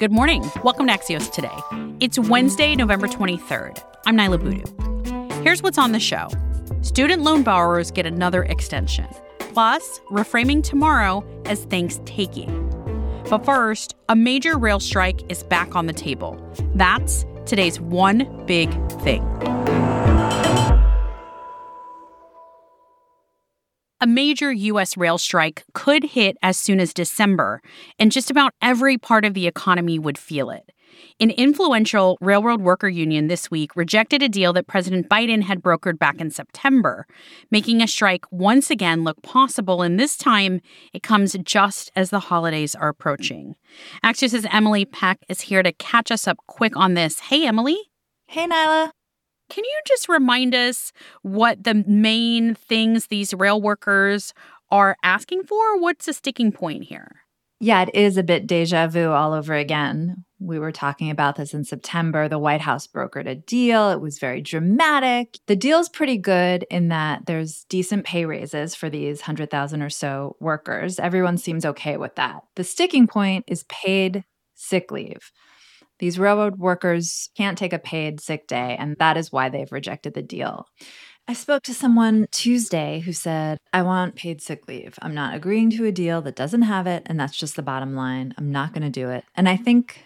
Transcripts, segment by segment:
Good morning. Welcome to Axios Today. It's Wednesday, November 23rd. I'm Niala Boodhoo. Here's what's on the show Student loan borrowers get another extension, plus, reframing tomorrow as thanks taking. But first, a major rail strike is back on the table. That's today's one big thing. A major U.S. rail strike could hit as soon as December, and just about every part of the economy would feel it. An influential railroad worker union this week rejected a deal that President Biden had brokered back in September, making a strike once again look possible, and this time it comes just as the holidays are approaching. Axios' Emily Peck is here to catch us up quick on this. Hey, Emily. Hey, Niala. Can you just remind us what the main things these rail workers are asking for? What's the sticking point here? Yeah, it is a bit deja vu all over again. We were talking about this in September. The White House brokered a deal. It was very dramatic. The deal's pretty good in that there's decent pay raises for these 100,000 or so workers. Everyone seems okay with that. The sticking point is paid sick leave. These railroad workers can't take a paid sick day, and that is why they've rejected the deal. I spoke to someone Tuesday who said, I want paid sick leave. I'm not agreeing to a deal that doesn't have it, and that's just the bottom line. I'm not going to do it. And I think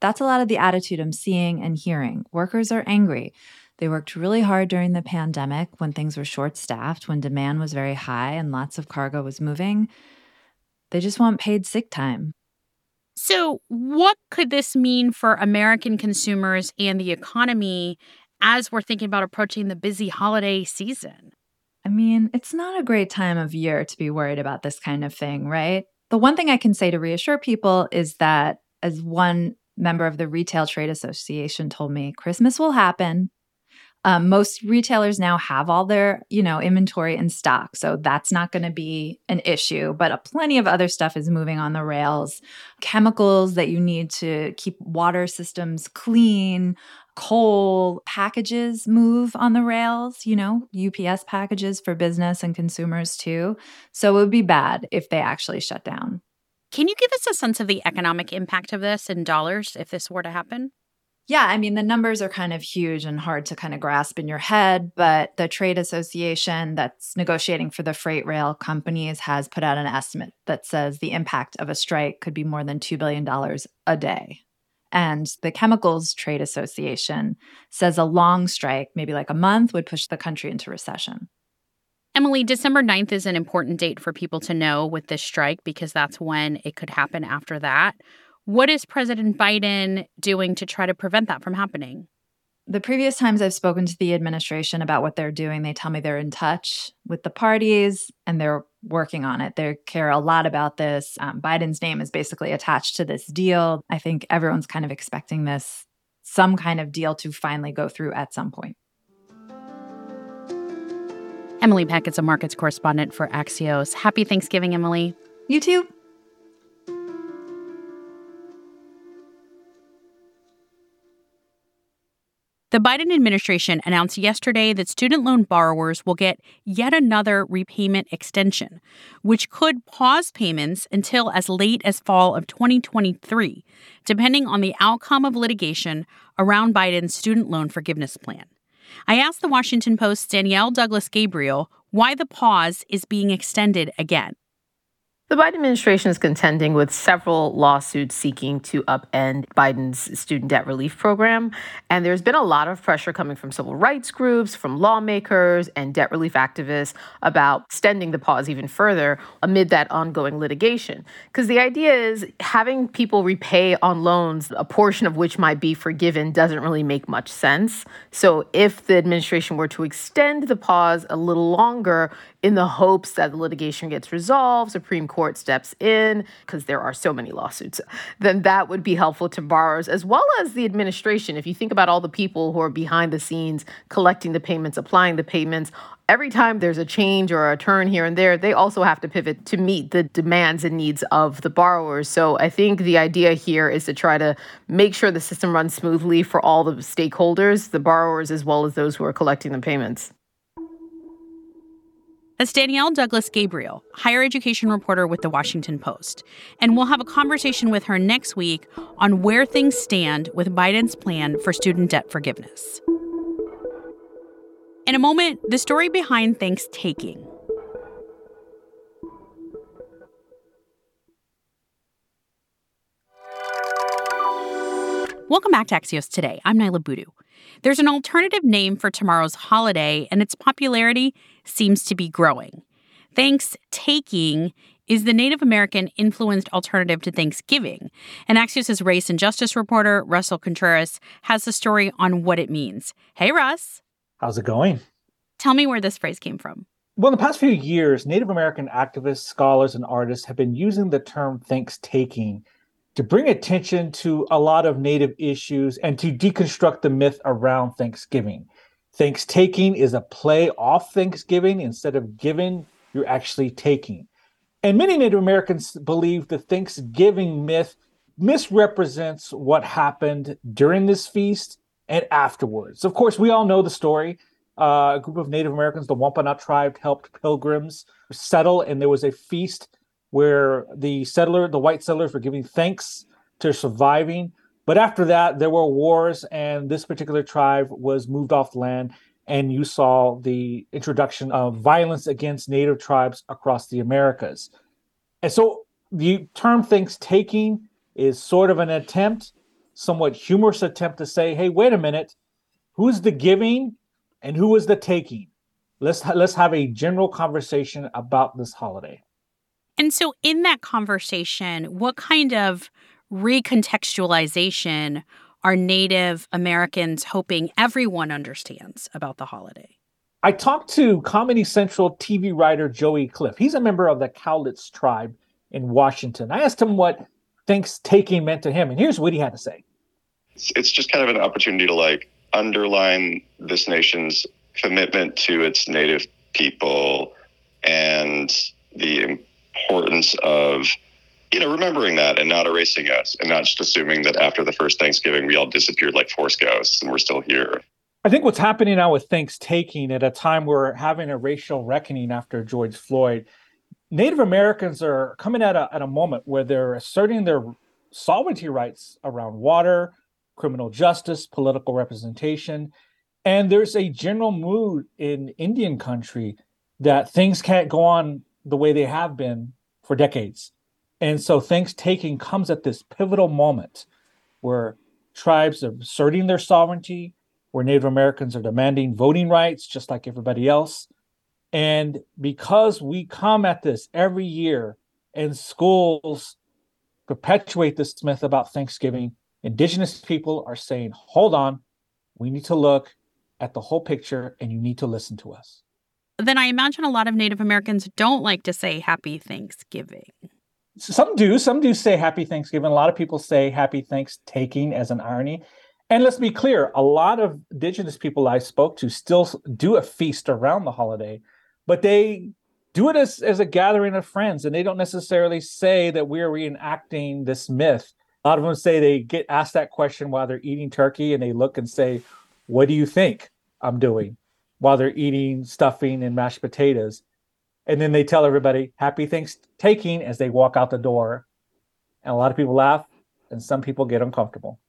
that's a lot of the attitude I'm seeing and hearing. Workers are angry. They worked really hard during the pandemic when things were short staffed, when demand was very high and lots of cargo was moving. They just want paid sick time. So, what could this mean for American consumers and the economy as we're thinking about approaching the busy holiday season? I mean, it's not a great time of year to be worried about this kind of thing, right? The one thing I can say to reassure people is that, as one member of the Retail Trade Association told me, Christmas will happen. Um, most retailers now have all their, you know, inventory in stock, so that's not going to be an issue. But uh, plenty of other stuff is moving on the rails. Chemicals that you need to keep water systems clean, coal packages move on the rails. You know, UPS packages for business and consumers too. So it would be bad if they actually shut down. Can you give us a sense of the economic impact of this in dollars if this were to happen? Yeah, I mean, the numbers are kind of huge and hard to kind of grasp in your head, but the trade association that's negotiating for the freight rail companies has put out an estimate that says the impact of a strike could be more than $2 billion a day. And the Chemicals Trade Association says a long strike, maybe like a month, would push the country into recession. Emily, December 9th is an important date for people to know with this strike because that's when it could happen after that. What is President Biden doing to try to prevent that from happening? The previous times I've spoken to the administration about what they're doing, they tell me they're in touch with the parties and they're working on it. They care a lot about this. Um, Biden's name is basically attached to this deal. I think everyone's kind of expecting this, some kind of deal to finally go through at some point. Emily Peck is a markets correspondent for Axios. Happy Thanksgiving, Emily. You too. The Biden administration announced yesterday that student loan borrowers will get yet another repayment extension, which could pause payments until as late as fall of 2023, depending on the outcome of litigation around Biden's student loan forgiveness plan. I asked the Washington Post's Danielle Douglas Gabriel why the pause is being extended again. The Biden administration is contending with several lawsuits seeking to upend Biden's student debt relief program. And there's been a lot of pressure coming from civil rights groups, from lawmakers, and debt relief activists about extending the pause even further amid that ongoing litigation. Because the idea is having people repay on loans, a portion of which might be forgiven, doesn't really make much sense. So if the administration were to extend the pause a little longer, in the hopes that the litigation gets resolved, Supreme Court steps in, because there are so many lawsuits, then that would be helpful to borrowers as well as the administration. If you think about all the people who are behind the scenes collecting the payments, applying the payments, every time there's a change or a turn here and there, they also have to pivot to meet the demands and needs of the borrowers. So I think the idea here is to try to make sure the system runs smoothly for all the stakeholders, the borrowers, as well as those who are collecting the payments. That's Danielle Douglas Gabriel, higher education reporter with The Washington Post. And we'll have a conversation with her next week on where things stand with Biden's plan for student debt forgiveness. In a moment, the story behind Thanks Taking. Welcome back to Axios Today. I'm Niala Boodhoo. There's an alternative name for tomorrow's holiday, and its popularity seems to be growing. Thanks Taking is the Native American influenced alternative to Thanksgiving. And Axios' race and justice reporter, Russell Contreras, has the story on what it means. Hey, Russ. How's it going? Tell me where this phrase came from. Well, in the past few years, Native American activists, scholars, and artists have been using the term thanks taking to bring attention to a lot of Native issues and to deconstruct the myth around Thanksgiving. Thanks taking is a play off Thanksgiving. Instead of giving, you're actually taking. And many Native Americans believe the Thanksgiving myth misrepresents what happened during this feast and afterwards. Of course, we all know the story. Uh, a group of Native Americans, the Wampanoag tribe, helped pilgrims settle, and there was a feast where the settler, the white settlers, were giving thanks to surviving. But after that, there were wars, and this particular tribe was moved off land. And you saw the introduction of violence against native tribes across the Americas. And so the term thanks taking is sort of an attempt, somewhat humorous attempt to say, hey, wait a minute, who's the giving and who is the taking? Let's let's have a general conversation about this holiday. And so, in that conversation, what kind of recontextualization are Native Americans hoping everyone understands about the holiday? I talked to Comedy Central TV writer Joey Clift. He's a member of the Cowlitz tribe in Washington. I asked him what thanks taking meant to him, and here's what he had to say. It's just kind of an opportunity to like underline this nation's commitment to its native people and the importance of you know remembering that and not erasing us and not just assuming that after the first thanksgiving we all disappeared like force ghosts and we're still here. I think what's happening now with thanks taking at a time we're having a racial reckoning after george floyd native americans are coming at a, at a moment where they're asserting their sovereignty rights around water criminal justice political representation and there's a general mood in indian country that things can't go on the way they have been for decades. And so thanks taking comes at this pivotal moment where tribes are asserting their sovereignty, where Native Americans are demanding voting rights just like everybody else. And because we come at this every year and schools perpetuate this myth about Thanksgiving, Indigenous people are saying, hold on, we need to look at the whole picture and you need to listen to us then I imagine a lot of Native Americans don't like to say Happy Thanksgiving. Some do. Some do say Happy Thanksgiving. A lot of people say Happy Thanksgiving as an irony. And let's be clear a lot of Indigenous people I spoke to still do a feast around the holiday, but they do it as, as a gathering of friends. And they don't necessarily say that we're reenacting this myth. A lot of them say they get asked that question while they're eating turkey and they look and say, What do you think I'm doing? While they're eating stuffing and mashed potatoes. And then they tell everybody happy Thanksgiving as they walk out the door. And a lot of people laugh and some people get uncomfortable.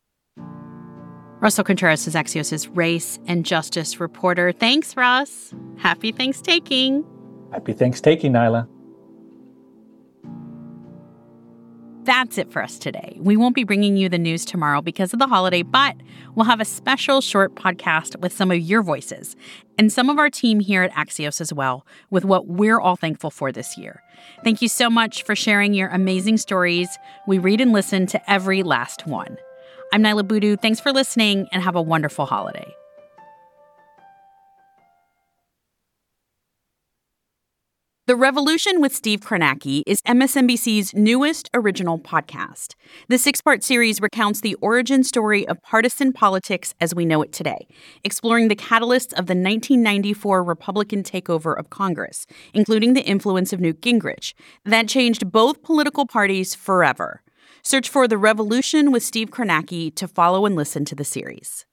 Russell Contreras is Axios' race and justice reporter. Thanks, Russ. Happy Thanksgiving. Happy Thanksgiving, Niala. That's it for us today. We won't be bringing you the news tomorrow because of the holiday, but we'll have a special short podcast with some of your voices and some of our team here at Axios as well with what we're all thankful for this year. Thank you so much for sharing your amazing stories. We read and listen to every last one. I'm Niala Boodhoo. Thanks for listening and have a wonderful holiday. The Revolution with Steve Kornacki is MSNBC's newest original podcast. The six part series recounts the origin story of partisan politics as we know it today, exploring the catalysts of the 1994 Republican takeover of Congress, including the influence of Newt Gingrich, that changed both political parties forever. Search for The Revolution with Steve Kornacki to follow and listen to the series.